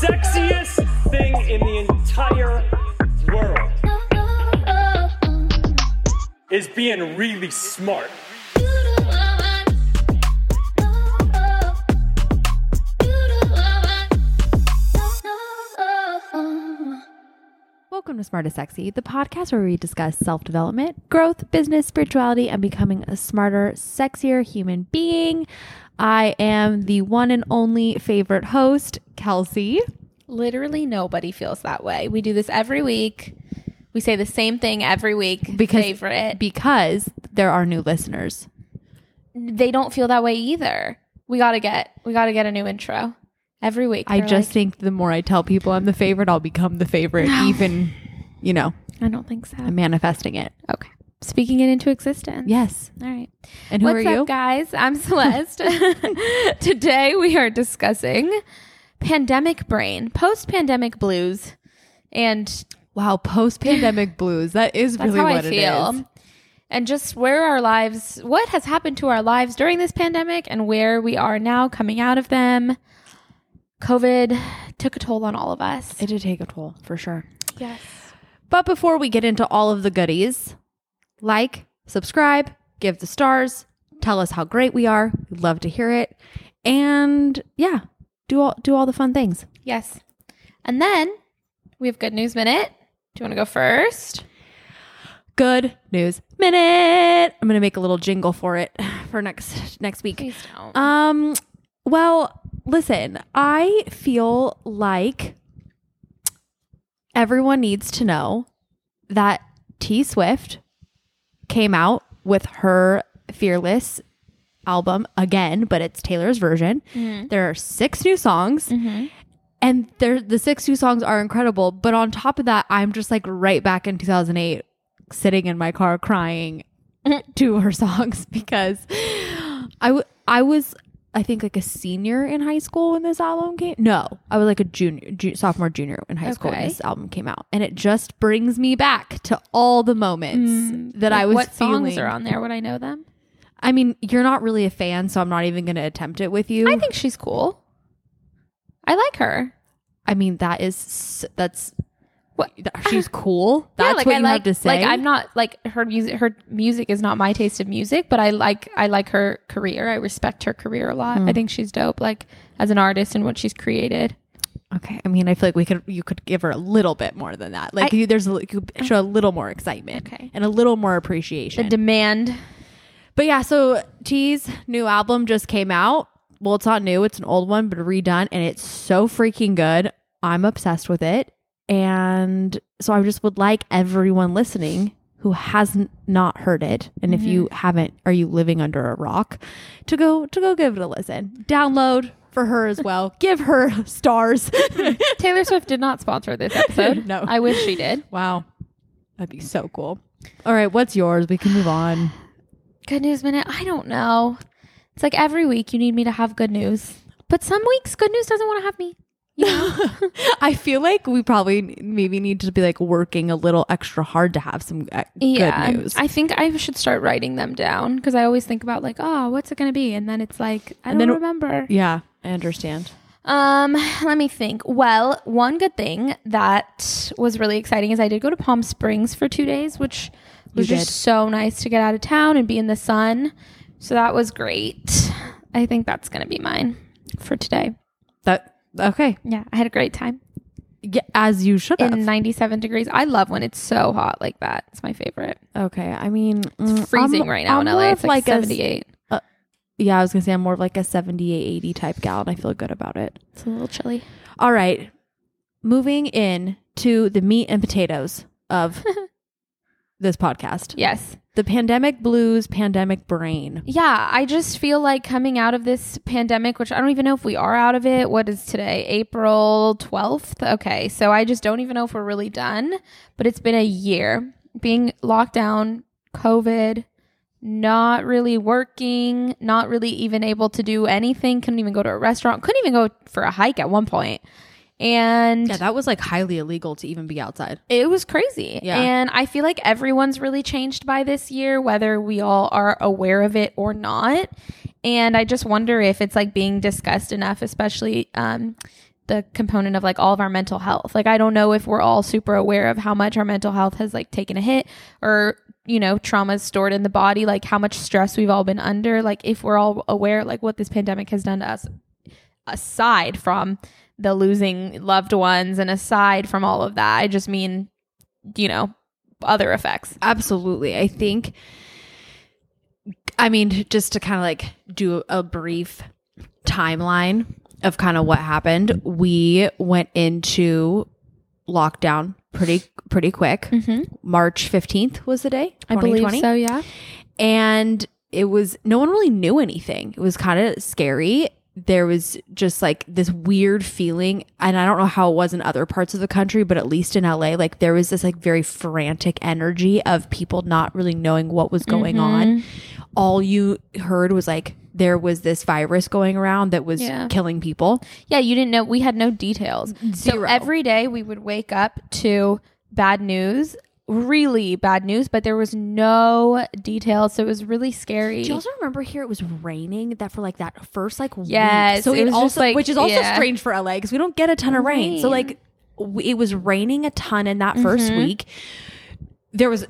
sexiest thing in the entire world is being really smart. Welcome to Smart as Sexy, the podcast where we discuss self development, growth, business, spirituality, and becoming a smarter, sexier human being. I am the one and only favorite host, Kelsey. Literally nobody feels that way. We do this every week. We say the same thing every week. Because, favorite. because there are new listeners. they don't feel that way either. We gotta get we gotta get a new intro every week. I just like, think the more I tell people I'm the favorite, I'll become the favorite, even, you know, I don't think so. I'm manifesting it. Okay, speaking it into existence. Yes. All right. And who What's are you? up, guys? I'm Celeste. Today we are discussing pandemic brain, post pandemic blues, and Wow, post pandemic blues. That is really what I feel. is. And just where our lives, what has happened to our lives during this pandemic and where we are now coming out of them. COVID took a toll on all of us. It did take a toll for sure. yes. But before we get into all of the goodies, like, subscribe, give the stars, tell us how great we are. We'd love to hear it. And yeah, do all do all the fun things. Yes. And then we have good news minute. Do you want to go first? Good news minute. I'm gonna make a little jingle for it for next next week. Please don't. Um, well, listen, I feel like everyone needs to know that T Swift came out with her Fearless album again, but it's Taylor's version. There are six new songs. And there, the six new songs are incredible. But on top of that, I'm just like right back in 2008, sitting in my car crying to her songs because I, w- I was I think like a senior in high school when this album came. No, I was like a junior, ju- sophomore, junior in high school when this album came out, and it just brings me back to all the moments that I was Mm. what feeling. songs are on there? Would I know them? I mean, you're not really a fan, so I'm not even going to attempt it with you. I think she's cool. I like her. I mean, that is that's What? she's cool. That's yeah, like what I you like, have to say. Like I'm not like her music. Her music is not my taste of music, but I like I like her career. I respect her career a lot. Hmm. I think she's dope. Like as an artist and what she's created. Okay, I mean, I feel like we could you could give her a little bit more than that. Like I- you, there's a, you could show a little more excitement, Okay. and a little more appreciation. The demand. But yeah, so T's new album just came out. Well, it's not new; it's an old one, but redone, and it's so freaking good. I'm obsessed with it, and so I just would like everyone listening who hasn't not heard it, and if you mm-hmm. haven't, are you living under a rock, to go to go give it a listen. Download for her as well. Give her stars. Taylor Swift did not sponsor this episode. No. I wish she did. Wow. That'd be so cool. All right, what's yours? We can move on. Good news minute. I don't know. It's like every week you need me to have good news, but some weeks good news doesn't want to have me. You know? I feel like we probably maybe need to be like working a little extra hard to have some uh, yeah, good news. I think I should start writing them down because I always think about like, oh, what's it going to be, and then it's like I And don't then- remember. yeah, I understand. Um, let me think. Well, one good thing that was really exciting is I did go to Palm Springs for two days, which was You just so nice to get out of town and be in the sun. So that was great. I think that's going to be mine for today. That okay. Yeah, I had a great time Yeah, as you should have. in 97 degrees. I love when it's so hot like that. It's my favorite. okay, I mean, It's mm, freezing I'm- right now I'm in LA. It's like, a s- 78. yeah, I was gonna say I'm more of like a 78, 80 type gal, and I feel good about it. It's a little chilly. All right, moving in to the meat and potatoes of this podcast. Yes. The pandemic blues, pandemic brain. Yeah, I just feel like coming out of this pandemic, which I don't even know if we are out of it. What is today? April 12th? Okay, so I just don't even know if we're really done, but it's been a year being locked down, COVID, not really working, not really even able to do anything, couldn't even go to a restaurant, couldn't even go for a hike at one point. And Yeah, that was like highly illegal to even be outside. it was crazy. Yeah. And I feel like everyone's really changed by this year, whether we all are aware of it or not. And I just wonder if it's like being discussed enough, especially um, the component of like all of our mental health. Like I don't know if we're all super aware of how much our mental health has like taken a hit or you know traumas stored in the body like how much stress we've all been under like if we're all aware like what this pandemic has done to us aside from the losing loved ones and aside from all of that i just mean you know other effects Absolutely. I think, I mean, just to kind of like do a brief timeline of kind of what happened, we went into lockdown pretty pretty quick. Mm-hmm. March 15th was the day. i believe so yeah and it was no one really knew anything. It was kind of scary. There was just like this weird feeling, and I don't know how it was in other parts of the country, but at least in LA, like there was this like very frantic energy of people not really knowing what was going mm-hmm. on. All you heard was like there was this virus going around that was Yeah. killing people. Yeah, you didn't know. We had no details. Zero. So every day we would wake up to bad news, really bad news, but there was no details. So it was really scary. Do you also remember here it was raining that for like that first like Yes, week? So it it, also like- which is also yeah. strange for LA because we don't get a ton of rain. So like w- it was raining a ton in that 1st Mm-hmm. week. There was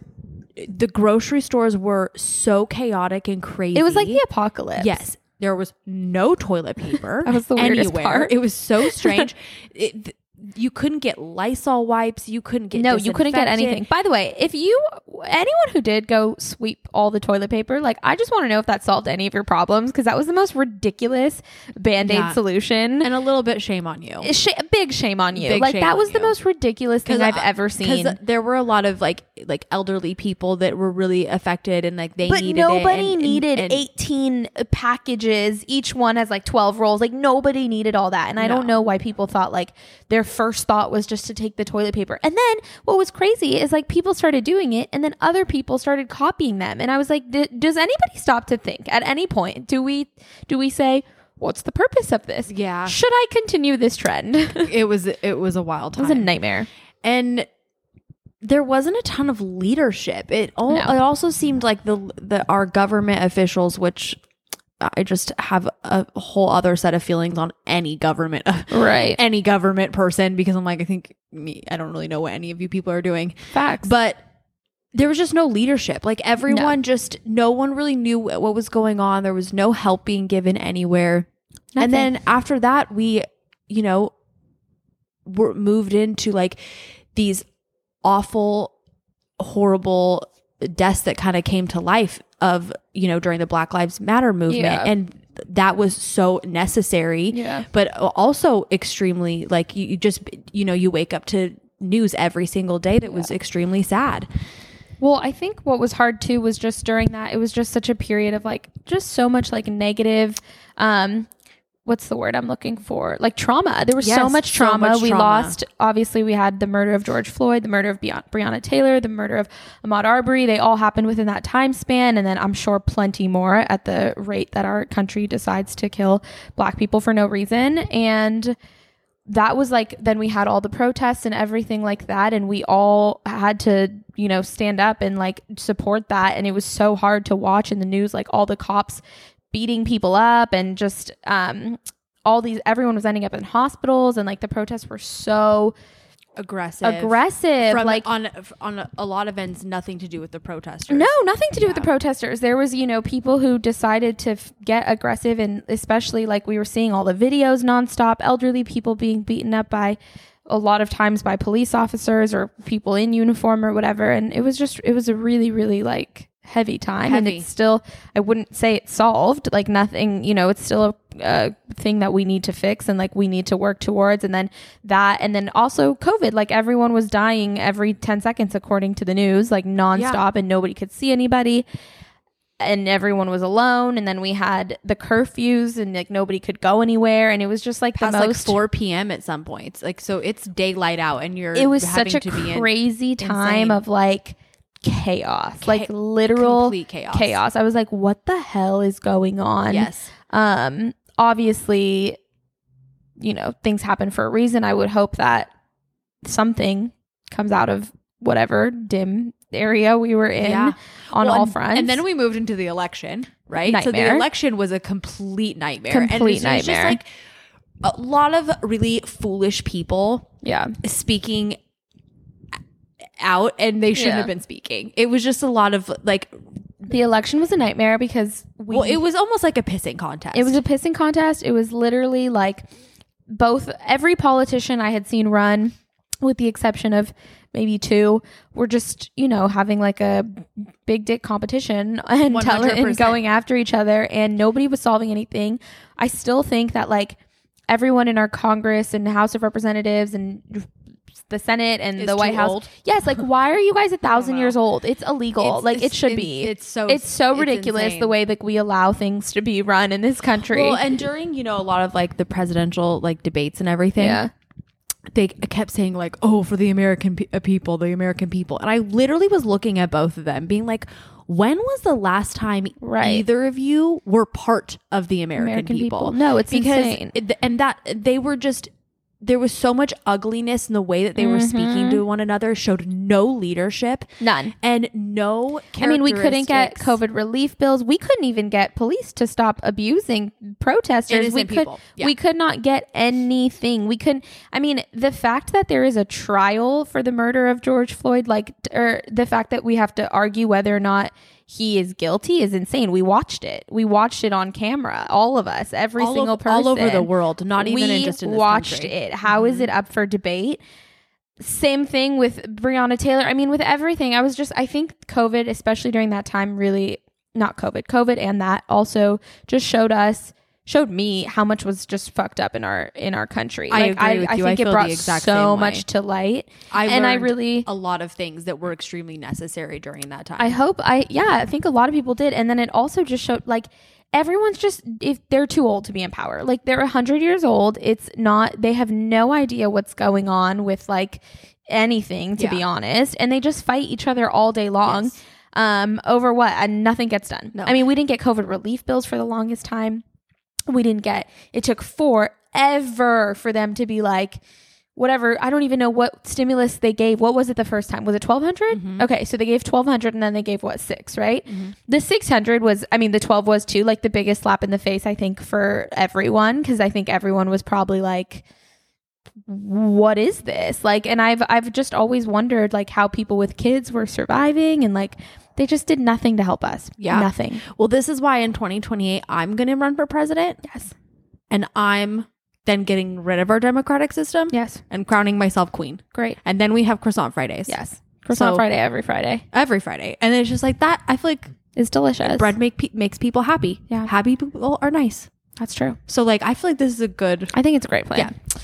the grocery stores were so chaotic and crazy. it was like the apocalypse. yes. There was no toilet paper. That was the weirdest anywhere. part. It was so strange. it, you couldn't get Lysol wipes. You couldn't get No, you couldn't get anything. By the way, if you anyone who did go sweep all the toilet paper, like I just want to know if that solved any of your problems because that was the most ridiculous band-aid Yeah. solution. And a little bit shame on you. Eh, sh- big shame on you. Big like that was the you. most ridiculous thing I've ever seen. Because there were a lot of like like elderly people that were really affected and like they but needed nobody and- and- needed and- 18 uh, packages each one has like 12 rolls like nobody needed all that and i don't know why people thought like their first thought was just to take the toilet paper and then what was crazy is like people started doing it and then other people started copying them and i was like does anybody stop to think at any point do we do we say what's the purpose of this Yeah. should i continue this trend it was it was a wild time. It was a nightmare and there wasn't a ton of leadership. It all No. it also seemed like the the our government officials, which I just have a whole other set of feelings on any government, right any government person because I'm like I think me I don't really know what any of you people are doing, facts but there was just no leadership. Like everyone just no one really knew what what was going on. There was no help being given anywhere. And then after that, we, you know, were moved into like these awful, horrible deaths that kind of came to life of, you know, during the Black Lives Matter movement. Yeah. And that was so necessary. Yeah. But also extremely, like, you, you just, you know, you wake up to news every single day that was extremely sad. Well, I think what was hard too was just during that, it was just such a period of like, just so much like negative, um, what's the word I'm looking for? Like trauma. There was so Yes, much so trauma. much we trauma. lost, obviously, we had the murder of George Floyd, the murder of Breon- Breonna Taylor, the murder of Ahmaud Arbery. They all happened within that time span. And then I'm sure plenty more at the rate that our country decides to kill black people for no reason. And that was like then we had all the protests and everything like that and we all had to you know stand up and like support that and it was so hard to watch in the news like all the cops beating people up and just um all these everyone was ending up in hospitals and like the protests were so Aggressive. aggressive From, like on on a, lot of ends, nothing to do with the protesters. No, nothing to do with the protesters. There was, you know, people who decided to f- get aggressive, and especially like we were seeing all the videos nonstop, elderly people being beaten up by a lot of times by police officers or people in uniform or whatever. And it was just, it was a really, really like heavy time. And it's still, I wouldn't say it's solved. Like nothing, you know, it's still a, a thing that we need to fix and like we need to work towards. And then that, and then also COVID, like everyone was dying every 10 seconds, according to the news, like nonstop, and nobody could see anybody. And everyone was alone, and then we had the curfews, and like nobody could go anywhere, and it was just like Past the like 4 p.m. at some points. Like so, it's daylight out, and you're. it was such a be in crazy time insane. of like chaos like literal chaos. chaos i was like what the hell is going on Yes. um obviously you know things happen for a reason i would hope that something comes out of whatever dim area we were in Yeah. on Well, all and- fronts And then we moved into the election, right? So the election was a complete nightmare. and Complete it was just like a lot of really foolish people Yeah. speaking out and they shouldn't Yeah. have been speaking. It was just a lot of like The election was a nightmare because we well, it was almost like a pissing contest. It was a pissing contest. It was literally like both every politician I had seen run, with the exception of maybe two, were just, you know, having like a big dick competition and, telling, and going after each other, and nobody was solving anything. I still think that like everyone in our Congress and House of Representatives and the Senate and the White House. old. Yes, like why are you guys a thousand years old? It's illegal. It's- like it should it's- be. it's so- it's so it's ridiculous insane. the way that we allow things to be run in this country. well, and during you know a lot of like the presidential like debates and everything. yeah. they kept saying like oh for the american pe- uh, people the american people and i literally was looking at both of them being like when was the last time Right. either of you were part of the american, American people? people. No, it's because insane. it- and that they were just there was so much ugliness in the way that they were speaking to mm-hmm. one another showed no leadership None. and no I mean, we couldn't get COVID relief bills. We couldn't even get police to stop abusing protesters. Innocent we could, people. Yeah. we could not get anything. We couldn't. I mean, the fact that there is a trial for the murder of George Floyd, like, or er, the fact that we have to argue whether or not he is guilty, is insane. We watched it. We watched it on camera. All of us, every all single over, person, all over the world not even in just in this watched country. it. How is it mm-hmm. up for debate? Same thing with Breonna Taylor. I mean, with everything, I was just, I think COVID, especially during that time, really, not COVID, COVID and that also just showed us, showed me how much was just fucked up in our, in our country. I agree with I you. think I it brought the exact so much to light. I and I really, a lot of things that were extremely necessary during that time I hope I yeah, I think a lot of people did. And then it also just showed like everyone's just if they're too old to be in power. Like they're 100 years old. It's not they have no idea what's going on with like anything to be honest, and they just fight each other all day long. Yes. Um over what? And nothing gets done. No. I mean, we didn't get COVID relief bills for the longest time. We didn't get. It took forever for them to be like whatever i don't even know what stimulus they gave. What was it the first time? Was it 1200 Mm-hmm. okay so they gave 1200 and then they gave what six right? The 600 was i mean the 12 was too like the biggest slap in the face i think for everyone because i think everyone was probably like what is this? Like and i've i've just always wondered like how people with kids were surviving and like they just did nothing to help us Yeah. nothing Well, this is why in 2028 I'm going to run for president yes and I'm then getting rid of our democratic system yes and crowning myself queen. great And then we have croissant Fridays. yes croissant So- friday every friday Every Friday. And it's just like that. I feel like it's delicious bread make pe- makes people happy. Yeah. Happy people are nice. that's true So like I feel like this is a good I think it's a great plan. Yeah.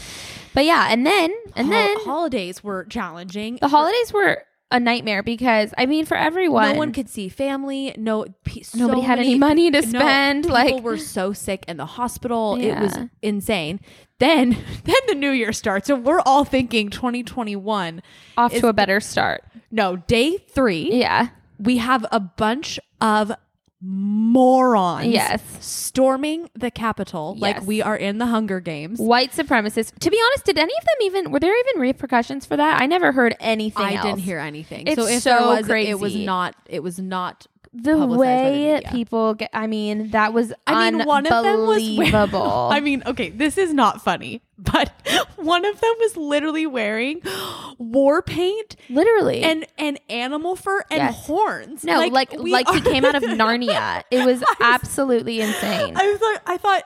But yeah, and then and Hol- then holidays were challenging. the holidays were a nightmare because I mean for everyone no one could see family. No, pe- so nobody had any money to No, spend. people like were so sick in the hospital. It was insane. Then, then the new year starts, and we're all thinking 2021. off is- to a better start. No, day three. Yeah. We have a bunch of morons. Yes. storming the Capitol like Yes. we are in the Hunger Games. White supremacists. To be honest, did any of them even were there even repercussions for that? I never heard anything I else. didn't hear anything. It's so if so there was, it was crazy. not. It was not. The publicized by the way people get I mean, that was I mean, one of them was wearing- I mean, okay, this is not funny, but one of them was literally wearing war paint literally. and and animal fur and Yes. horns. no, like like, we he came out of Narnia. It was absolutely insane. I was like, I thought.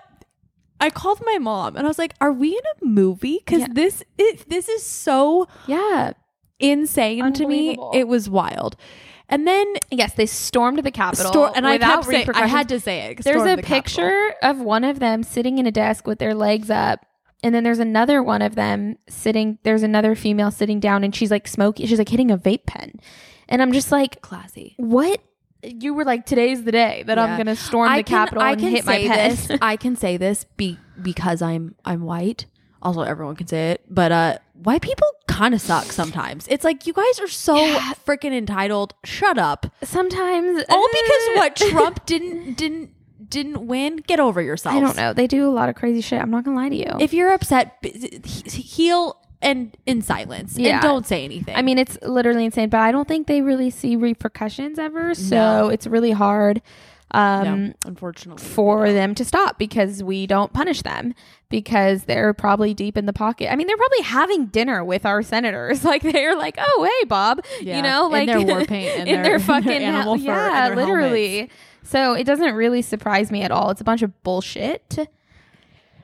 I called my mom and I was like, "Are we in a movie? Because Yeah. this is this is so yeah. insane to me. It was wild." And then Yes, they stormed the Capitol. store, and I kept saying, I had to say it. There's a the Capitol. picture of one of them sitting in a desk with their legs up. And then there's another one of them sitting, there's another female sitting down and she's like smoking, she's like hitting a vape pen. And I'm just like, classy. what? You were like, today's the day that I'm going to storm the Capitol I and hit my say pen. this. I can say this be, because I'm I'm white. Also, everyone can say it, but uh, white people kind of suck sometimes. It's like you guys are so Yeah. freaking entitled. Shut up. Sometimes. All because uh, what Trump didn't didn't didn't win. Get over yourself. I don't know. They do a lot of crazy shit. I'm not going to lie to you. If you're upset, heal and in silence Yeah. and don't say anything. I mean, it's literally insane, but I don't think they really see repercussions ever. So No. it's really hard. Um, no, unfortunately. for them to stop because we don't punish them because they're probably deep in the pocket. I mean, they're probably having dinner with our senators. Like they're like, "Oh, hey, Bob," Yeah. you know, In like their war paint and in their- their their fucking animal fur yeah, their literally. So it doesn't really surprise me at all. It's a bunch of bullshit.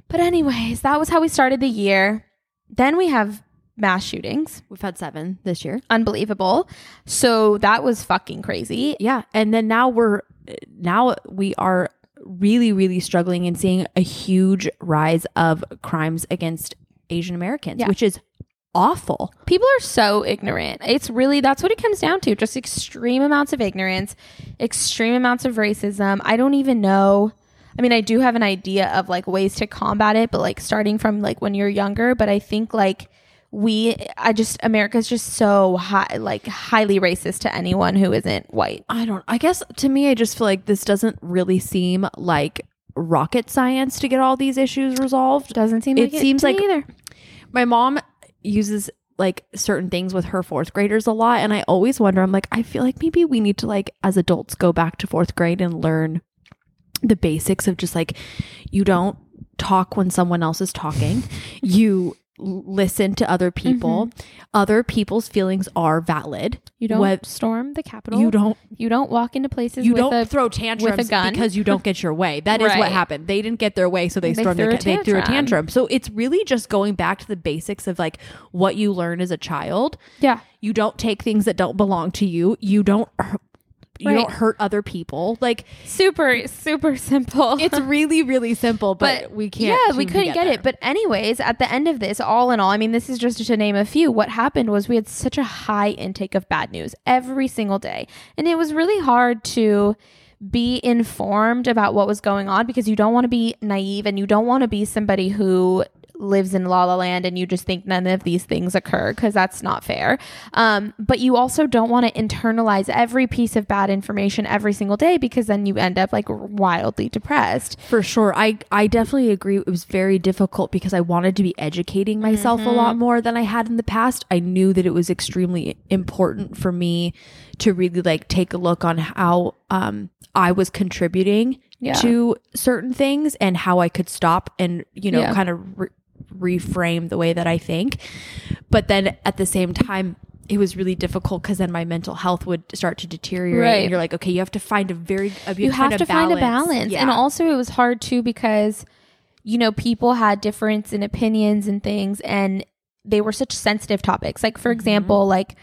But anyways, that was how we started the year. Then we have mass shootings. We've had seven this year. Unbelievable. So that was fucking crazy. Yeah, and then now we're now we are really really struggling and seeing a huge rise of crimes against Asian Americans, Yeah. which is awful. People are so ignorant. It's really that's what it comes down to. Just extreme amounts of ignorance, extreme amounts of racism. I don't even know. I mean, I do have an idea of like ways to combat it, but like starting from like when you're younger, but I think like we I just America's just so high like highly racist to anyone who isn't white. I don't I guess to me I just feel like this doesn't really seem like rocket science to get all these issues resolved. Doesn't seem It like seems to me like- either. My mom uses like certain things with her fourth graders a lot and I always wonder I'm like I feel like maybe we need to like as adults go back to fourth grade and learn the basics of just like you don't talk when someone else is talking. you listen to other people. Mm-hmm. Other people's feelings are valid. You don't What- storm the Capitol. you don't You don't walk into places. you with don't a, throw tantrums with a gun. because you don't get your way. That is what happened. They didn't get their way, so they, They stormed. threw their, a They threw a tantrum. So it's really just going back to the basics of like what you learn as a child. Yeah. You don't take things that don't belong to you. You don't. You Right. don't hurt other people. Like Super super simple. it's really, really simple, but, we can't. Yeah, we couldn't get, there. it. But anyways, at the end of this, all in all, I mean, this is just to name a few. What happened was we had such a high intake of bad news every single day, and it was really hard to be informed about what was going on because you don't want to be naive and you don't want to be somebody who lives in la la land and you just think none of these things occur because that's not fair um, but you also don't want to internalize every piece of bad information every single day because then you end up like wildly depressed For sure. I I definitely agree. It was very difficult because I wanted to be educating myself a lot more than I had in the past. I knew that it was extremely important for me to really like take a look on how um I was contributing Yeah. to certain things and how I could stop and you know Yeah. kind of re- reframe the way that I think. But then at the same time it was really difficult because then my mental health would start to deteriorate. Right. And you're like, okay, you have to find a very, a, you have to find a balance Yeah. and also it was hard too because you know people had difference in opinions and things and they were such sensitive topics like for mm-hmm. example like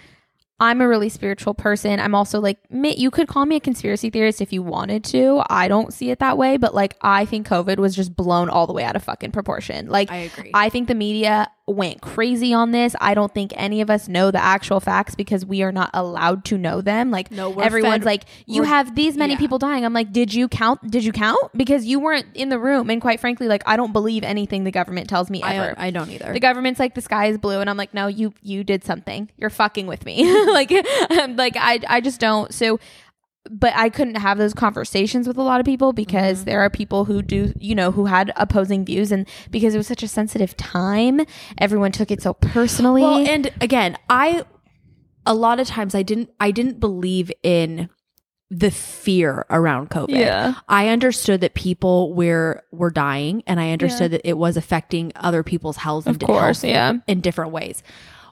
i'm a really spiritual person. I'm also like you could call me a conspiracy theorist if you wanted to. I don't see it that way but like i think covid was just blown all the way out of fucking proportion. Like I agree. I think the media went crazy on this. I don't think any of us know the actual facts because we are not allowed to know them. Like No, everyone's fed- like, you have these many yeah. people dying. I'm like, did you count? Did you count? Because you weren't in the room. And quite frankly, like I don't believe anything the government tells me I, ever. I don't either. the government's like the sky is blue, and I'm like, no, you you did something. You're fucking with me. like, like I I just don't. So but I couldn't have those conversations with a lot of people because Mm-hmm. there are people who do, you know, who had opposing views, and because it was such a sensitive time, everyone took it so personally. Well, and again, I a lot of times I didn't I didn't believe in the fear around COVID. Yeah. I understood that people were were dying and I understood that it was affecting other people's health Of and course, health yeah. in different ways.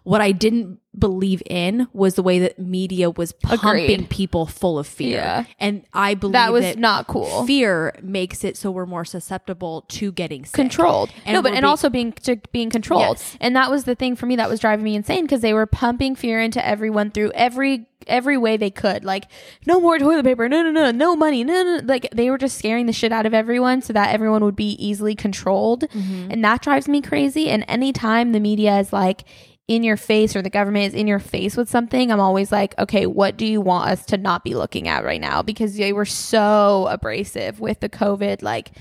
What I didn't believe in was the way that media was pumping Agreed. people full of fear. Yeah. And I believe that was not cool. Fear makes it so we're more susceptible to getting sick. controlled. And no, but and being- also being to being controlled. Yes. And that was the thing for me that was driving me insane because they were pumping fear into everyone through every every way they could. Like no more toilet paper, no no no, no money, no no. Like they were just scaring the shit out of everyone so that everyone would be easily controlled. Mm-hmm. And that drives me crazy. And anytime the media is like in your face or the government is in your face with something, I'm always like, okay, what do you want us to not be looking at right now? Because they were so abrasive with the COVID, like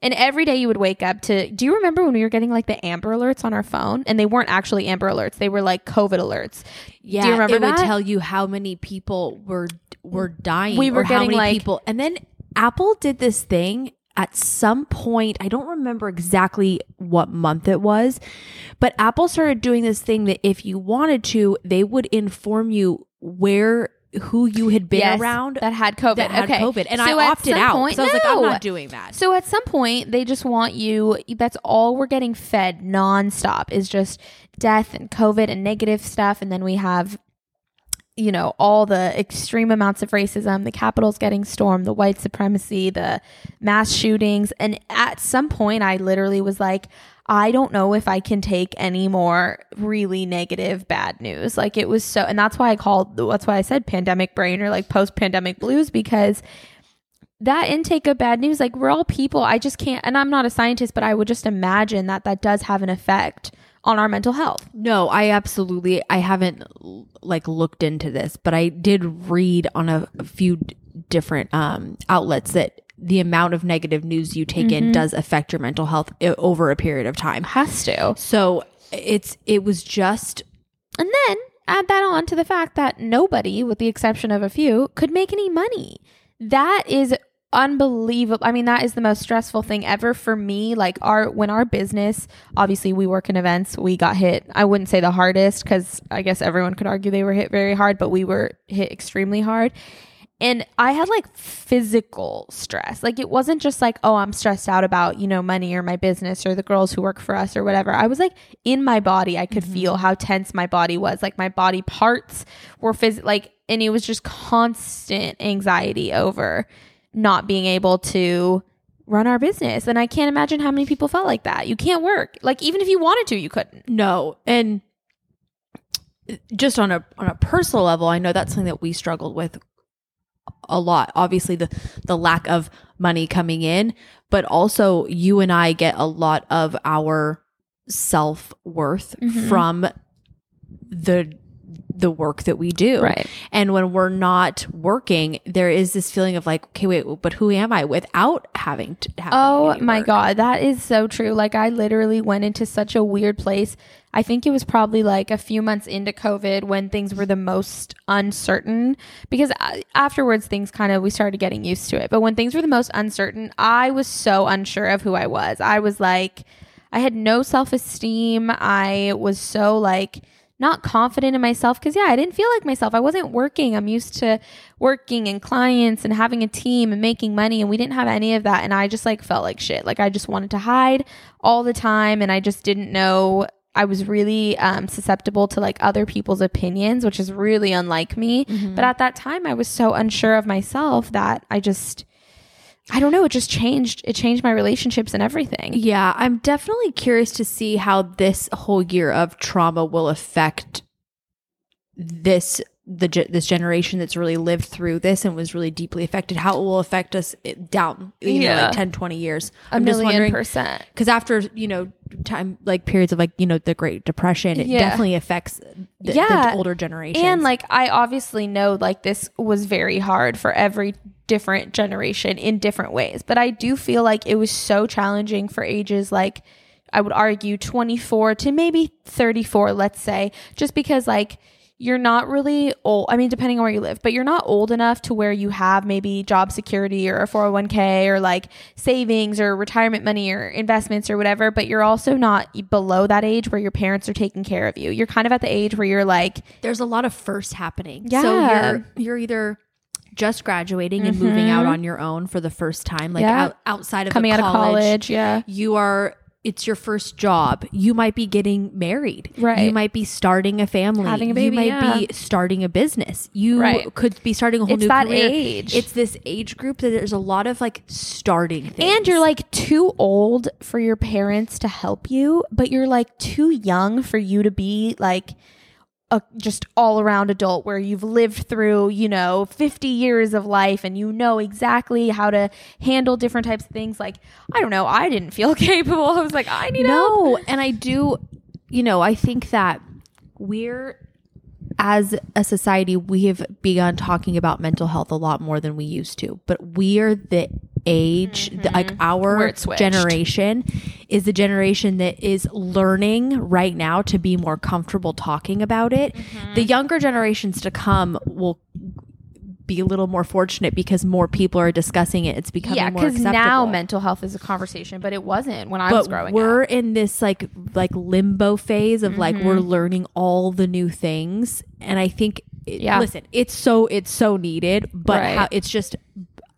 and every day you would wake up to do you remember when we were getting like the Amber alerts on our phone? And they weren't actually Amber alerts, they were like COVID alerts. Yeah, do you remember it that? would tell you how many people were were dying. We were or how getting, many like- people, and then Apple did this thing at some point. I don't remember exactly what month it was, but Apple started doing this thing that if you wanted to, they would inform you where who you had been Yes, around that had COVID. that had okay. COVID, and So I opted out point- because I was like, I'm not doing that. So at some point, they just want you. That's all we're getting fed nonstop is just death and COVID and negative stuff, and then we have, you know, all the extreme amounts of racism. The Capitol's getting stormed, the white supremacy, the mass shootings, and at some point, I literally was like. I don't know if I can take any more really negative bad news. Like it was so, and that's why I called, that's why I said pandemic brain or like post pandemic blues because that intake of bad news, like we're all people. I just can't, and I'm not a scientist, but I would just imagine that that does have an effect on our mental health. No, I absolutely I haven't like looked into this, but I did read on a, a few different um outlets that the amount of negative news you take in does affect your mental health i- over a period of time. Has to. So it's it was just And then add that on to the fact that nobody, with the exception of a few, could make any money. That is unbelievable. I mean, that is the most stressful thing ever for me. Like our when our business, obviously we work in events, we got hit. I wouldn't say the hardest cuz I guess everyone could argue they were hit very hard, but we were hit extremely hard. And I had like physical stress. Like it wasn't just like, oh, I'm stressed out about, you know, money or my business or the girls who work for us or whatever. I was like in my body, I could mm-hmm. feel how tense my body was. Like my body parts were phys- like, and it was just constant anxiety over not being able to run our business. And I can't imagine how many people felt like that. You can't work. Like even if you wanted to, you couldn't. no and just on a on a personal level, I know that's something that we struggled with a lot. Obviously the the lack of money coming in, but also you and I get a lot of our self-worth Mhm. from the the work that we do. Right. And when we're not working, there is this feeling of like, okay, wait, but who am I without having to have Oh my god, that is so true. Like I literally went into such a weird place. I think it was probably like a few months into COVID when things were the most uncertain because uh, afterwards things kind of we started getting used to it. But when things were the most uncertain, I was so unsure of who I was. I was like I had no self-esteem. I was so like not confident in myself because yeah i didn't feel like myself. I wasn't working. I'm used to working and clients and having a team and making money and we didn't have any of that and i just like felt like shit. Like i just wanted to hide all the time and i just didn't know i was really um, susceptible to like other people's opinions which is really unlike me. But at that time i was so unsure of myself that i just i don't know it just changed it changed my relationships and everything Yeah, I'm definitely curious to see how this whole year of trauma will affect this the this generation that's really lived through this and was really deeply affected how it will affect us eh, down you know Yeah. like 10 20 years a i'm just wondering percent because after you know time like periods of like you know the great depression it Yeah. definitely affects the, Yeah. the older generation And like I obviously know like this was very hard for every different generation in different ways, but I do feel like it was so challenging for ages like I would argue 24 to maybe 34, let's say, just because like you're not really old. I mean, depending on where you live, but you're not old enough to where you have maybe job security or a 401k or like savings or retirement money or investments or whatever. But you're also not below that age where your parents are taking care of you. You're kind of at the age where you're like, there's a lot of first happening. Yeah. So you're you're either just graduating and moving out on your own for the first time, like Mm-hmm. Yeah. out, outside of coming the out of college. Yeah. You are. It's your first job. You might be getting married. Right. You might be starting a family. Having a baby, You might yeah. be starting a business. You Right. could be starting a whole new career. It's new that career. age. It's this age group that there's a lot of like starting things. And you're like too old for your parents to help you, but you're like too young for you to be like a just all around adult where you've lived through, you know, 50 years of life and you know exactly how to handle different types of things. Like, I don't know, I didn't feel capable. I was like, I need help. no, and I do. You know, I think that we're as a society we have begun talking about mental health a lot more than we used to but we are the age like Mm-hmm. Where our generation is the generation that is learning right now to be more comfortable talking about it Mm-hmm. the younger generations to come will be a little more fortunate because more people are discussing it it's becoming Yeah, more because now mental health is a conversation, but it wasn't when I was but growing we're up. in this like like limbo phase of like we're Mm-hmm. learning all the new things and i think it- Yeah. listen, it's so it's so needed, but Right. how, it's just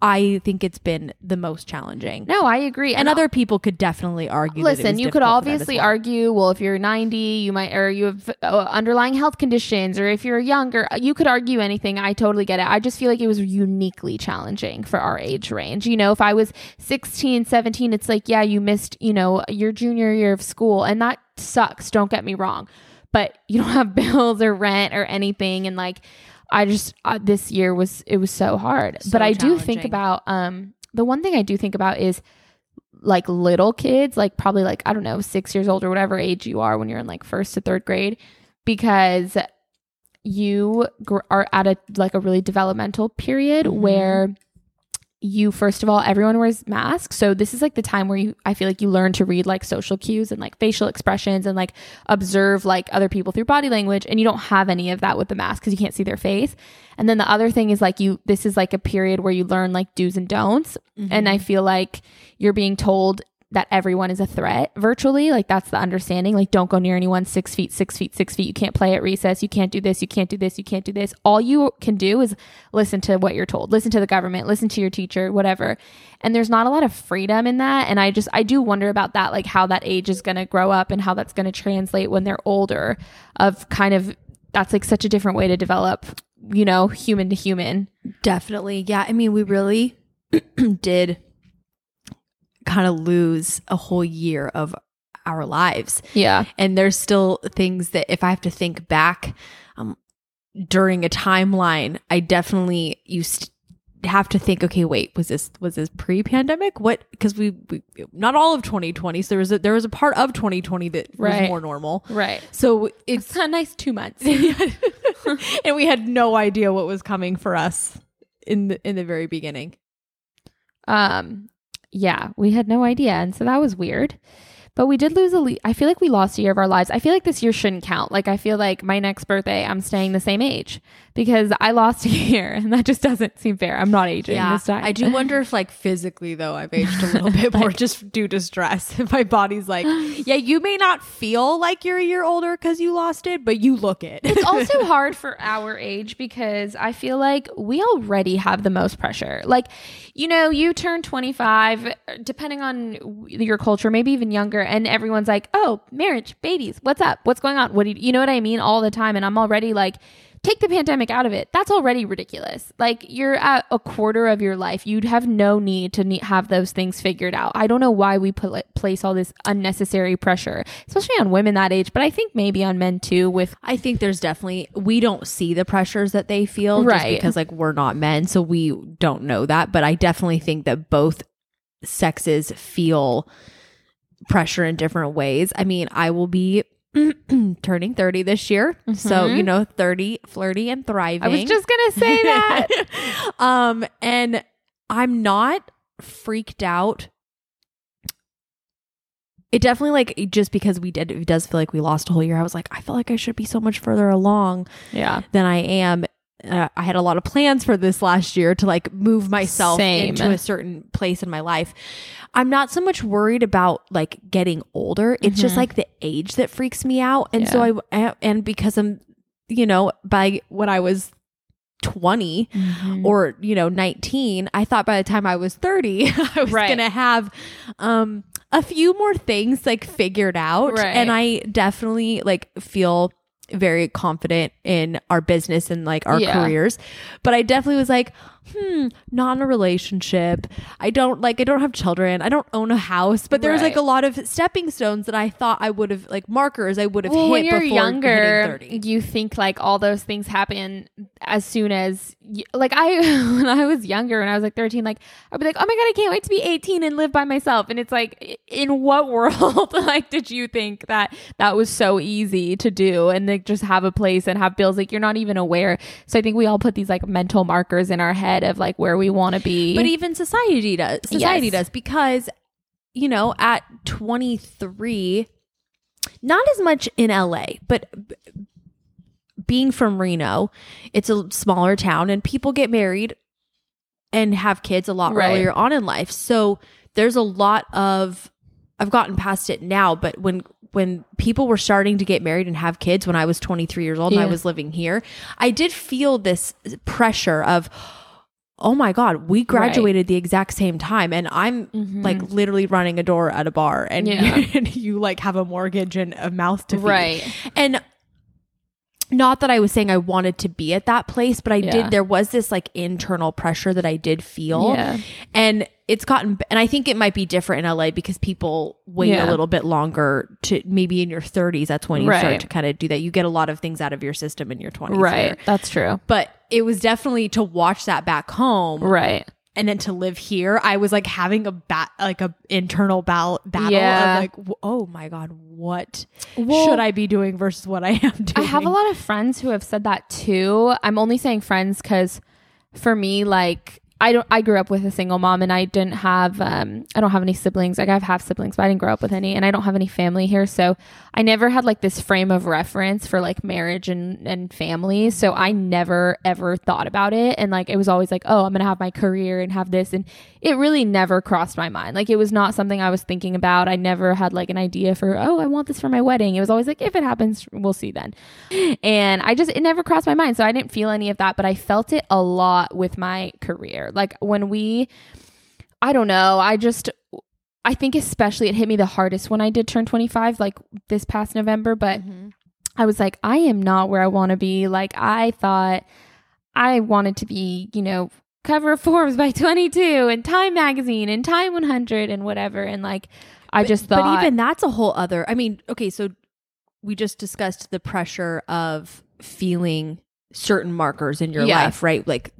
I think it's been the most challenging. No, I agree. and other people could definitely argue. Listen, you could difficult for them as obviously well. argue, well, if you're 90, you might, or you have uh, underlying health conditions, or if you're younger, you could argue anything. I totally get it. I just feel like it was uniquely challenging for our age range. You know, if I was 16, 17, it's like, yeah, you missed, you know, your junior year of school, and that sucks. Don't get me wrong. But you don't have bills or rent or anything. And like, I just, uh, this year was, it was so hard. So but I do think about, um, the one thing I do think about is, like little kids, like probably like, I don't know, six years old or whatever age you are when you're in like first to third grade, because you gr- are at a like a really developmental period Mhm. where you first of all everyone wears masks. So this is like the time where you i feel like you learn to read like social cues and like facial expressions and like observe like other people through body language and you don't have any of that with the mask because you can't see their face. And then the other thing is like you this is like a period where you learn like do's and don'ts. And mm-hmm. i feel like you're being told that everyone is a threat virtually like that's the understanding like don't go near anyone six feet six feet six feet. You can't play at recess. You can't do this. You can't do this. You can't do this. All you can do is listen to what you're told. Listen to the government. Listen to your teacher whatever. And there's not a lot of freedom in that. And i just i do wonder about that like how that age is going to grow up and how that's going to translate when they're older of kind of that's like such a different way to develop you know human to human. Definitely. Yeah. I mean, we really did kind of lose a whole year of our lives. yeah And there's still things that if I have to think back um, during a timeline, I definitely used to have to think, okay, wait, was this was this pre-pandemic? What because we, we not all of 2020. So there was a there was a part of 2020 that Right. was more normal. right So it's it's a nice two months and we had no idea what was coming for us in the in the very beginning. Um, yeah, we had no idea, and so that was weird. But we did lose a. Le- I feel like we lost a year of our lives. I feel like this year shouldn't count. Like I feel like my next birthday, I'm staying the same age because I lost a year, and that just doesn't seem fair. I'm not aging this time. I do wonder if like physically though I've aged a little bit more just due to stress. If my body's like, yeah, you may not feel like you're a year older because you lost it, but you look it. it's also hard for our age because I feel like we already have the most pressure. Like, you know, you turn 25, depending on your culture, maybe even younger, and everyone's like, oh, marriage, babies, what's up? What's going on? What do you, you know what I mean? All the time. And I'm already like, take the pandemic out of it. That's already ridiculous. Like, you're at a quarter of your life. You'd have no need to need, have those things figured out. I don't know why we put, place all this unnecessary pressure, especially on women that age, but I think maybe on men too, with I think there's definitely we don't see the pressures that they feel just Right. because like we're not men, so we don't know that. But I definitely think that both sexes feel pressure in different ways. I mean, I will be turning 30 this year. So, Mhm. you know, 30, flirty and thriving. I was just gonna say that. um and I'm not freaked out. It definitely like just because we did it does feel like we lost a whole year. I was like, I feel like I should be so much further along yeah. than I am. Uh, I had a lot of plans for this last year to like move myself Same. into a certain place in my life. I'm not so much worried about like getting older. It's just Mhm. like the age that freaks me out. And so I, I and because I'm, you know, by when I was 20 Mm-hmm. or you know 19 i thought by the time i was 30 i was Right. gonna have um a few more things like figured out Right. and i definitely like feel very confident in our business and like our Yeah. careers. But i definitely was like hmm not in a relationship. I don't like i don't have children. I don't own a house. But there was like a lot of stepping stones that i thought i would have like markers i would have well, hit when you're before younger, 30 you think like all those things happen as soon as, y like I, when I was younger and I was like 13, like I'd be like, oh my god, I can't wait to be 18 and live by myself. And it's like, in what world, like, did you think that that was so easy to do? And like just have a place and have bills? Like you're not even aware. So I think we all put these like mental markers in our head of like where we want to be. But even society does. Society Yes. does because you know, at 23, not as much in LA, but being from Reno, it's a smaller town and people get married and have kids a lot Right. earlier on in life. So there's a lot of I've gotten past it now, but when when people were starting to get married and have kids when I was 23 years old and I was living here, I did feel this pressure of oh my god, we graduated the exact same time and I'm like literally running a door at a bar and, Mm-hmm. Yeah. and you like have a mortgage and a mouth to feed. Right. And not that I was saying I wanted to be at that place, but I Yeah. did there was this like internal pressure that I did feel. Yeah. And it's gotten and I think it might be different in LA because people wait Yeah. a little bit longer to maybe in your 30s that's when you Right. start to kind of do that. You get a lot of things out of your system in your 20s. Right. there. That's true. But it was definitely to watch that back home Right. And then to live here, I was like having a bat like a internal bal- battle Yeah. of like, oh my god, what Well- should I be doing versus what I am doing? I have a lot of friends who have said that too. I'm only saying friends because for me, like I don't. I grew up with a single mom, and I didn't have. Um, I don't have any siblings. Like I have half siblings, but I didn't grow up with any, and I don't have any family here. So I never had like this frame of reference for like marriage and and family. So I never ever thought about it, and like it was always like, oh, I'm gonna have my career and have this, and it really never crossed my mind. Like it was not something I was thinking about. I never had like an idea for, oh, I want this for my wedding. It was always like, if it happens, we'll see then. And I just, it never crossed my mind. So I didn't feel any of that, but I felt it a lot with my career. Like when we, I don't know, I just, I think especially it hit me the hardest when I did turn 25, like this past November. But mm-hmm. I was like, I am not where I want to be. Like I thought I wanted to be, you know, cover of Forbes by 22 and Time Magazine and Time 100 and whatever. And like, I just thought, But even that's a whole other. I mean, okay, so we just discussed the pressure of feeling certain markers in your Yeah. life, right? Like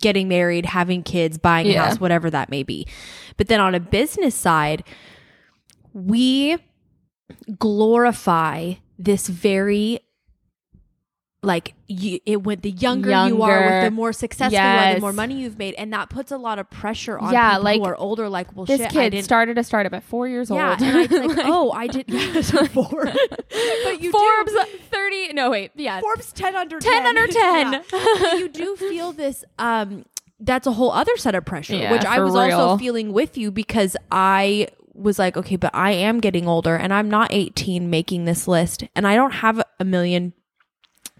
getting married, having kids, buying a Yeah. house, whatever that may be. But then on a business side, we glorify this very like you, it went the younger, you are with the more successful you are the more money you've made and that puts a lot of pressure on Yeah, people like, who are older like well this shit I kid didn't started a startup at four years yeah, old. and I was like, oh, I did. Yeah, so four. but you Forbes do, 30, no, wait, yeah. Forbes ten under 10 under 10. Yeah. But you do feel this. Um, that's a whole other set of pressure, Yeah, which I was also feeling with you because I was like, okay, but I am getting older, and I'm not 18 making this list, and I don't have a million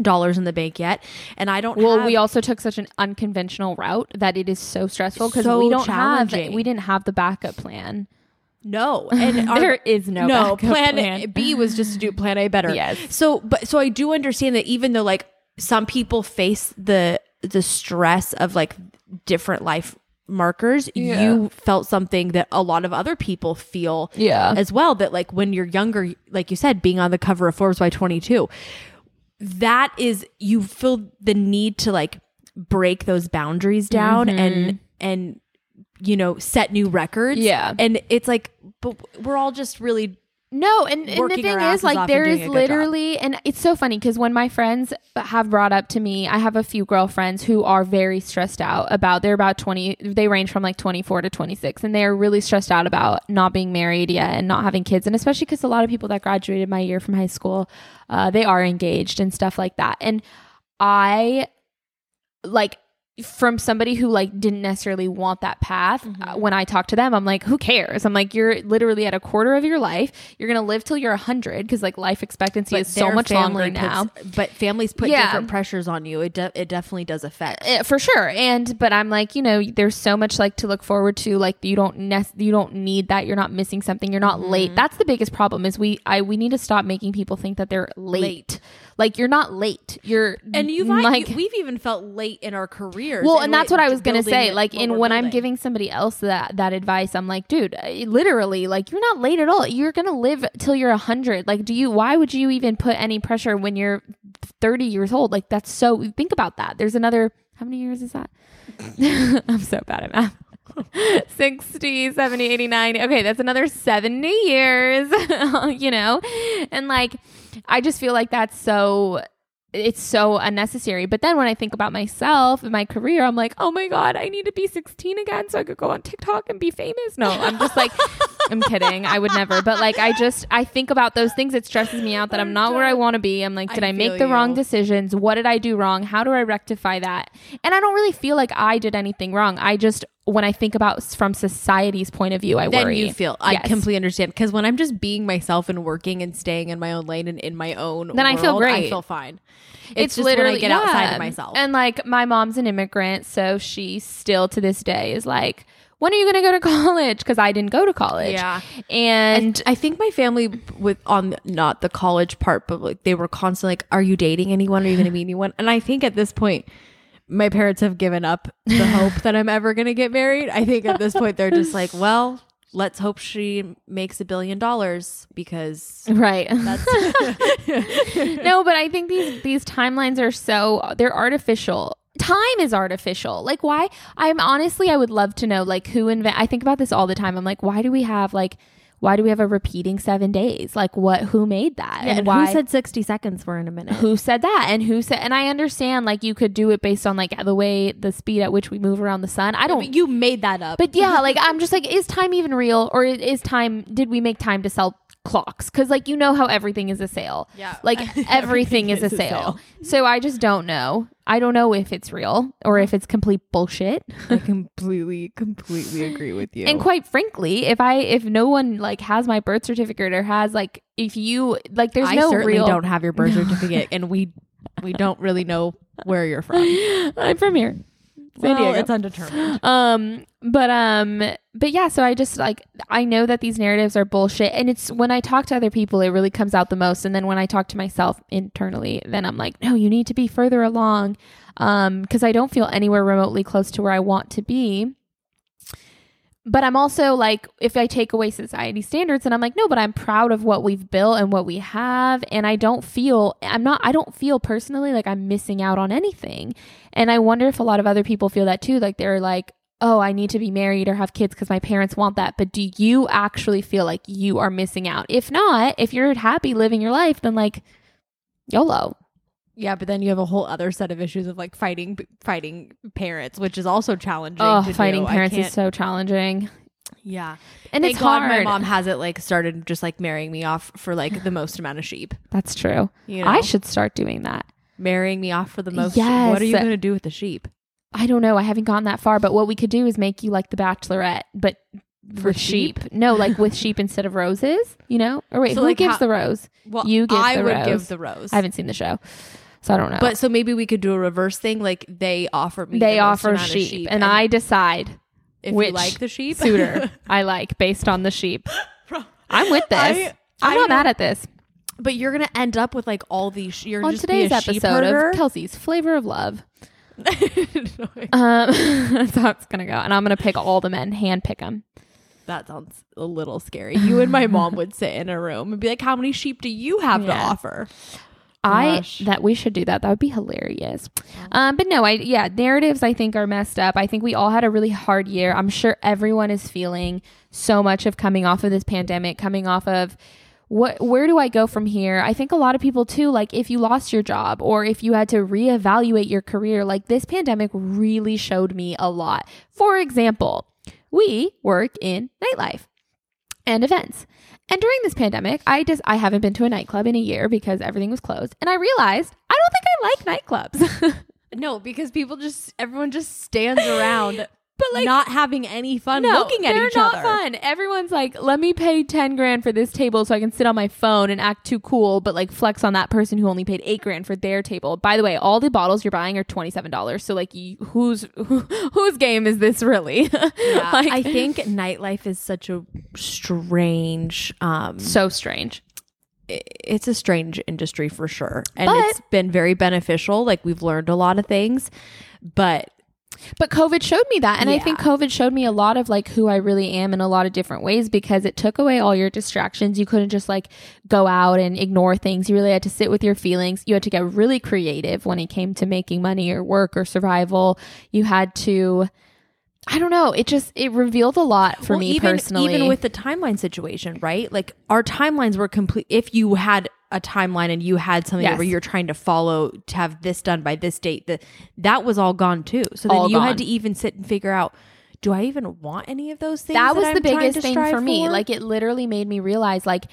dollars in the bank yet, and I don't. Well, have, we also took such an unconventional route that it is so stressful because So we don't have we didn't have the backup plan. no, and our- there is no no plan, plan. B was just to do plan A better. Yes. So, but so I do understand that even though like some people face the the stress of like different life markers, Yeah. you felt something that a lot of other people feel Yeah. as well. That like when you're younger, like you said, being on the cover of Forbes by 22, that is you feel the need to like break those boundaries down and and you know set new records Mm-hmm. Yeah. and it's like but we're all just really No, and, and the thing is, like, there is there and is doing a good job. literally, and it's so funny because when my friends have brought up to me, I have a few girlfriends who are very stressed out about, they're about 20, they range from like 24 to 26, and they are really stressed out about not being married yet and not having kids. And especially because a lot of people that graduated my year from high school, uh, they are engaged and stuff like that. And I, like, from somebody who like didn't necessarily want that path Mm-hmm. uh, when i talk to them i'm like who cares? I'm like you're literally at a quarter of your life. You're gonna live till you're 100 because like life expectancy is so much longer family now. but families put Yeah. different pressures on you. It de- it definitely does affect. Eh, for sure. And but i'm like you know there's so much like to look forward to like you don't nec- you don't need that. You're not missing something. You're not Mm-hmm. late that's the biggest problem is we i we need to stop making people think that they're late, Late. Like you're not late. You're and you've like we've even felt late in our careers well and that's what i was gonna say like in when i'm giving somebody else that that advice i'm like dude eh, literally like you're not late at all. You're gonna live till you're 100 like do you why would you even put any pressure when you're 30 years old? Like that's so think about that. There's another how many years is that? I'm so bad at math. 60 70 89 okay that's another 70 years you know? And like i just feel like that's so it's so unnecessary. But then when I think about myself and my career, I'm like, oh my God, I need to be 16 again so I could go on TikTok and be famous. No, I'm just like, I'm kidding. I would never. But like, I just I think about those things. It stresses me out that I'm not where I want to be. I'm like, did I, I make the wrong decisions? What did I do wrong? How do I rectify that? And I don't really feel like I did anything wrong. I just when I think about from society's point of view, I then worry. you feel I Yes. completely understand because when I'm just being myself and working and staying in my own lane and in my own Then I feel great. I feel fine. It's, just when I get outside of myself. And like my mom's an immigrant, so she still to this day is like, when are you going to go to college? Because I didn't go to college. Yeah. And I think my family with on not the college part, but like they were constantly like, "Are you dating anyone? Are you going to meet anyone?" And I think at this point, my parents have given up the hope that I'm ever going to get married. I think at this point they're just like, "Well, let's hope she makes a billion dollars because right. that's no, but I think these these timelines are so they're artificial. Time is artificial. Like why? I'm honestly I would love to know like who invent I think about this all the time. I'm like why do we have like why do we have a repeating 7 days? Like what who made that? and why who said 60 seconds were in a minute? who said that and who said and I understand like you could do it based on like the way the speed at which we move around the sun. I don't you made that up. but yeah, like I'm just like, is time even real, or is time? Did we make time to sell clocks? Because like you know how everything is a sale. Yeah. like everything is a is a sale. So I just don't know. I don't know if it's real or if it's complete bullshit. I completely, completely agree with you. And quite frankly, if I if no one like has my birth certificate or has like if you like, there's I no certainly real. don't have your birth certificate, and we we don't really know where you're from. I'm from here. San Well, Diego. it's undetermined. um but um but yeah so i just like i know that these narratives are bullshit and it's when i talk to other people it really comes out the most and then when i talk to myself internally then i'm like no you need to be further along um because i don't feel anywhere remotely close to where i want to be but i'm also like if i take away society standards and i'm like no but i'm proud of what we've built and what we have. And i don't feel i'm not i don't feel personally like i'm missing out on anything. And i wonder if a lot of other people feel that too. Like they're like oh i need to be married or have kids because my parents want that. But do you actually feel like you are missing out? If not if you're happy living your life then like yolo Yeah, but then you have a whole other set of issues of like fighting fighting parents, which is also challenging. oh fighting do. Parents is so challenging yeah. and Thank it's God hard my mom hasn't like started just like marrying me off for like the most amount of sheep. that's true You know, i should start doing that marrying me off for the most. Yes. What are you going to do with the sheep? I don't know. I haven't gone that far, but what we could do is make you like the Bachelorette, but For with sheep. No, like with sheep instead of roses. You know? Or wait, So, who like, gives how- the rose? Well, You give I the would rose. give the rose. I haven't seen the show, so I don't know. But so maybe we could do a reverse thing. Like they offer me. they the offer of sheep, and, I decide if which you like the sheep suitor I like based on the sheep. I'm with this. I- I, am I not mad at this. But you're gonna end up with like all these. You're On just today's be a episode of Kelsey's Flavor of Love, um, that's how it's gonna go, and I'm gonna pick all the men, hand pick them. that sounds a little scary. You and my mom would sit in a room and be like, "How many sheep do you have to Yeah. Offer?" I Gosh. that we should do that. That would be hilarious. Um, but no, I yeah, narratives I think are messed up. I think we all had a really hard year. I'm sure everyone is feeling so much of coming off of this pandemic, coming off of what where do I go from here? I think a lot of people too, like if you lost your job or if you had to reevaluate your career, like this pandemic really showed me a lot. For example, we work in nightlife and events. And during this pandemic, I just I haven't been to a nightclub in a year because everything was closed. And I realized I don't think I like nightclubs. No, because people just everyone just stands around, But, like, not having any fun looking at each other. they're not fun. Everyone's like, let me pay 10 grand for this table so I can sit on my phone and act too cool, but like flex on that person who only paid 8 grand for their table. By the way, all the bottles you're buying are $27. So like you, whose who, whose game is this really? Yeah, like I think nightlife is such a strange. Um, so strange. it's a strange industry for sure, and But- it's been very beneficial. Like we've learned a lot of things, but But COVID showed me that. And I think COVID showed me a lot of like who I really am in a lot of different ways because it took away all your distractions. You couldn't just like go out and ignore things. You really had to sit with your feelings. You had to get really creative when it came to making money or work or survival. You had to, I don't know. It just, it revealed a lot for Well, me even, personally. Even with the timeline situation, right? Like our timelines were complete. If you had a timeline and you had something Yes. where you're trying to follow to have this done by this date, that that was all gone too. So then All you gone. had to even sit and figure out. do I even want any of those things? that was I'm the biggest thing for me. for? Like it literally made me realize like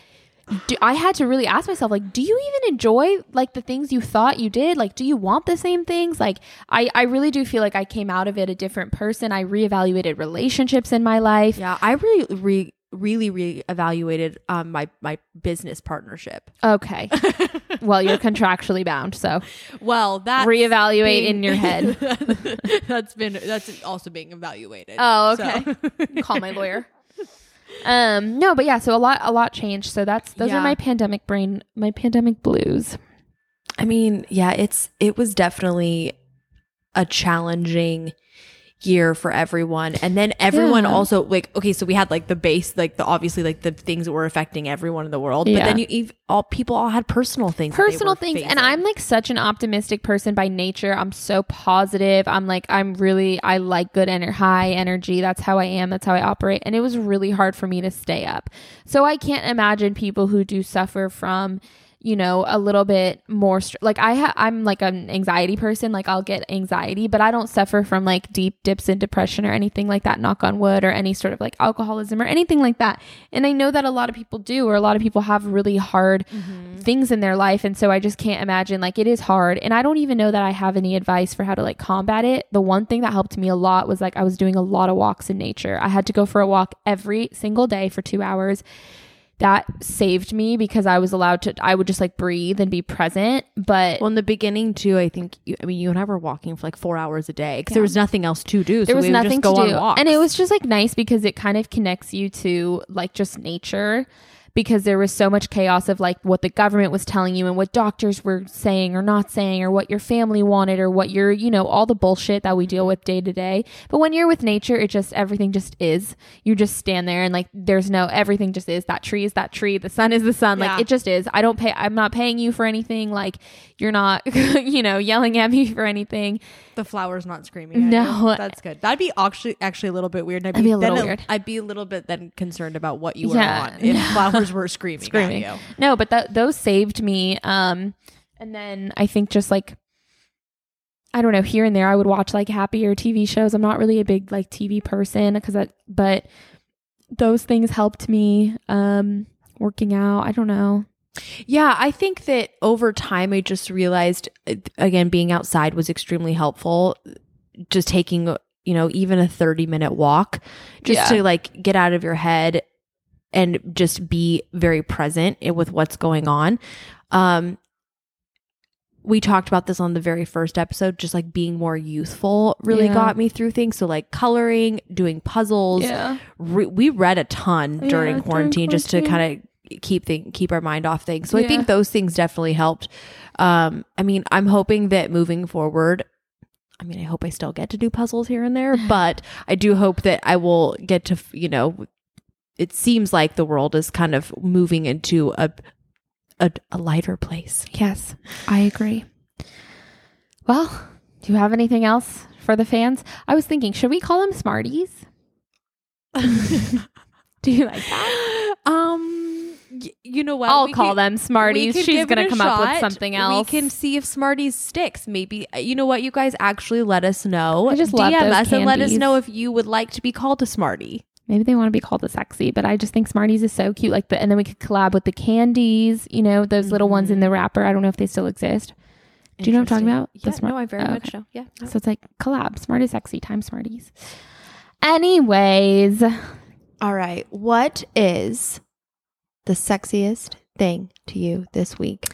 do, I had to really ask myself like do you even enjoy like the things you thought you did? Like do you want the same things? Like I I really do feel like I came out of it a different person. I reevaluated relationships in my life. yeah, I really re- really reevaluated um my my business partnership. Okay. well, you're contractually bound, so Well, that reevaluate in your head. that's been that's also being evaluated. Oh, So- okay. Call my lawyer. Um, no, but yeah, so a lot a lot changed. So that's those Yeah. are my pandemic brain, my pandemic blues. I mean, yeah, it's it was definitely a challenging year for everyone. And then everyone Yeah. also like okay, so we had like the base like the obviously like the things that were affecting everyone in the world, but then you ev- all people all had personal things. Personal things. And. I'm like such an optimistic person by nature. I'm so positive. I'm like I'm really I like good and high energy. That's how I am. That's how I operate. And it was really hard for me to stay up. So I can't imagine people who do suffer from you know a little bit more str- like i ha- i'm like an anxiety person like i'll get anxiety but i don't suffer from like deep dips in depression or anything like that knock on wood or any sort of like alcoholism or anything like that. And i know that a lot of people do or a lot of people have really hard mm-hmm. things in their life and so i just can't imagine like it is hard. And i don't even know that i have any advice for how to like combat it. The one thing that helped me a lot was like i was doing a lot of walks in nature. I had to go for a walk every single day for two hours that saved me because I was allowed to I would just like breathe and be present but well, in the beginning too, I think you, I mean you and I were walking for like four hours a day because Yeah. there was nothing else to do. there so was we would nothing just go to do and it was just like nice because it kind of connects you to like just nature because there was so much chaos of like what the government was telling you and what doctors were saying or not saying or what your family wanted or what your you know all the bullshit that we deal with day to day. But when you're with nature it just everything just is. You just stand there and like there's no everything just is. That tree is that tree. The sun is the sun. Yeah. like it just is. I don't pay i'm not paying you for anything. Like you're not you know yelling at me for anything the flowers not screaming. At No. you. that's good. That'd be actually actually a little bit weird. I'd That'd be a little weird. I'd be a little bit then concerned about what you were Yeah. on if flowers were screaming, screaming. at you. No, but that those saved me. Um, and then I think just like I don't know, here and there, I would watch like happier TV shows. I'm not really a big like TV person because that, but those things helped me. Um, working out. I don't know. Yeah, I think that over time, I just realized, uh, again, being outside was extremely helpful. Just taking, you know, even a 30 minute walk just Yeah. to like get out of your head and just be very present with what's going on. Um, we talked about this on the very first episode, just like being more youthful really Yeah. got me through things. So, like coloring, doing puzzles, Yeah. re- we read a ton Yeah, during during quarantine just to kind of keep think keep our mind off things. So I think those things definitely helped. Um, I mean, I'm hoping that moving forward. I mean, I hope I still get to do puzzles here and there, but I do hope that I will get to, you know, it seems like the world is kind of moving into a a, a lighter place. Yes, I agree. Well, do you have anything else for the fans? I was thinking, should we call them Smarties? Do you like that? Um, y- you know what? I'll We call could- them Smarties. She's gonna it a come up with something else. We can see if Smarties sticks. Maybe uh, you know what? You guys actually let us know. I just love DM those us and let us know if you would like to be called a Smartie. Maybe they want to be called a sexy, but I just think Smarties is so cute. Like the, and then we could collab with the candies. You know, those little ones in the wrapper. I don't know if they still exist. Do you know what I'm talking about? The Yeah, Smart- no, I very Oh, much okay. know. Yeah. no. So it's like collab, smart is sexy, time Smarties. Anyways, All right. What is the sexiest thing to you this week?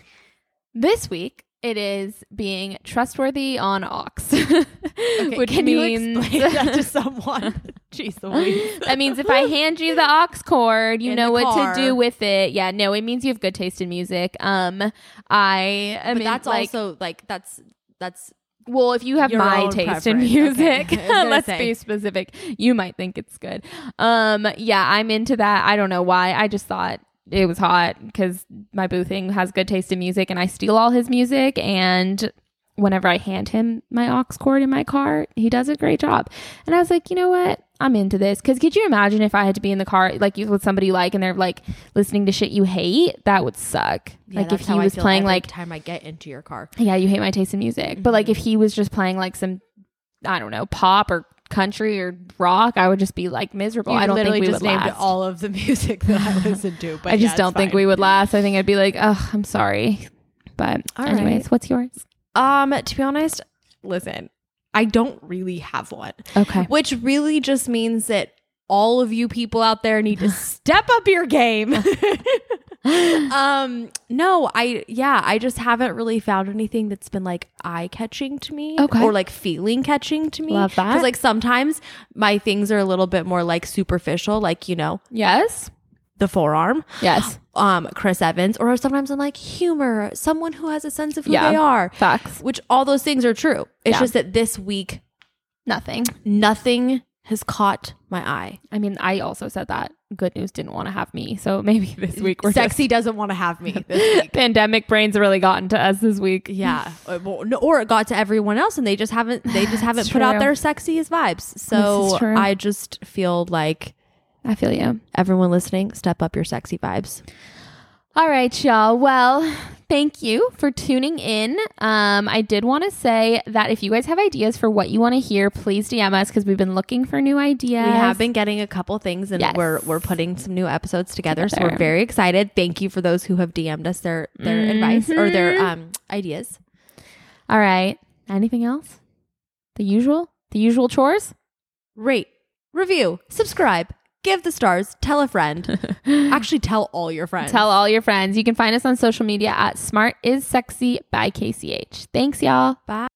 this week it is being trustworthy on aux, which can means you explain that to someone? Jeez Louise. that means if I hand you the aux cord, you In know what car. to do with it. Yeah, no, it means you have good taste in music. Um, I, I But mean, that's like, also like that's that's well, if you have your my own taste in music, Okay. I was gonna let's say. be specific. You might think it's good. Um, yeah, I'm into that. I don't know why. I just thought it was hot because my boo thing has good taste in music, and I steal all his music and. Whenever I hand him my aux cord in my car, he does a great job. And I was like, you know what? I'm into this. Because could you imagine if I had to be in the car, like you- with somebody you like, and they're like listening to shit you hate? That would suck. Yeah, like if he was playing every like time I get into your car. yeah, you hate my taste in music. But like if mm-hmm. he was just playing like some I don't know, pop or country or rock, I would just be like miserable. You I don't literally think we just would named last. all of the music that I listen to, but I just yeah, don't think fine. we would last. I think I'd be like, oh, I'm sorry. But All anyways, right. what's yours? Um, to be honest, listen, I don't really have one, Okay. which really just means that all of you people out there need to step up your game. um, no, I yeah, I just haven't really found anything that's been like eye catching to me, Okay. or like feeling catching to me. Love that. because like sometimes my things are a little bit more like superficial, like you know Yes. the forearm. Yes. um Chris Evans or sometimes I'm like humor, someone who has a sense of who Yeah. they are. Facts. Which all those things are true. It's Yeah. just that this week Nothing. nothing has caught my eye. I mean, I also said that Good News didn't want to have me. So maybe this week we're Sexy doesn't want to have me this pandemic brains really gotten to us this week. Yeah, uh, or, no, or it got to everyone else, and they just haven't. They just haven't put out their sexiest vibes. So. I just feel like I feel you. everyone listening, step up your sexy vibes. All right, y'all. Well, thank you for tuning in. Um, I did want to say that if you guys have ideas for what you want to hear, please DM us because we've been looking for new ideas. We have been getting a couple things, and Yes. we're we're putting some new episodes together. So we're very excited. Thank you for those who have DM'd us their their advice or their Mhm. um ideas. All right. Anything else? The usual? The usual chores? Rate, review, subscribe, give the stars, tell a friend. Actually, tell all your friends. Tell all your friends. You can find us on social media at Smart is Sexy by KCH. Thanks, y'all. Bye.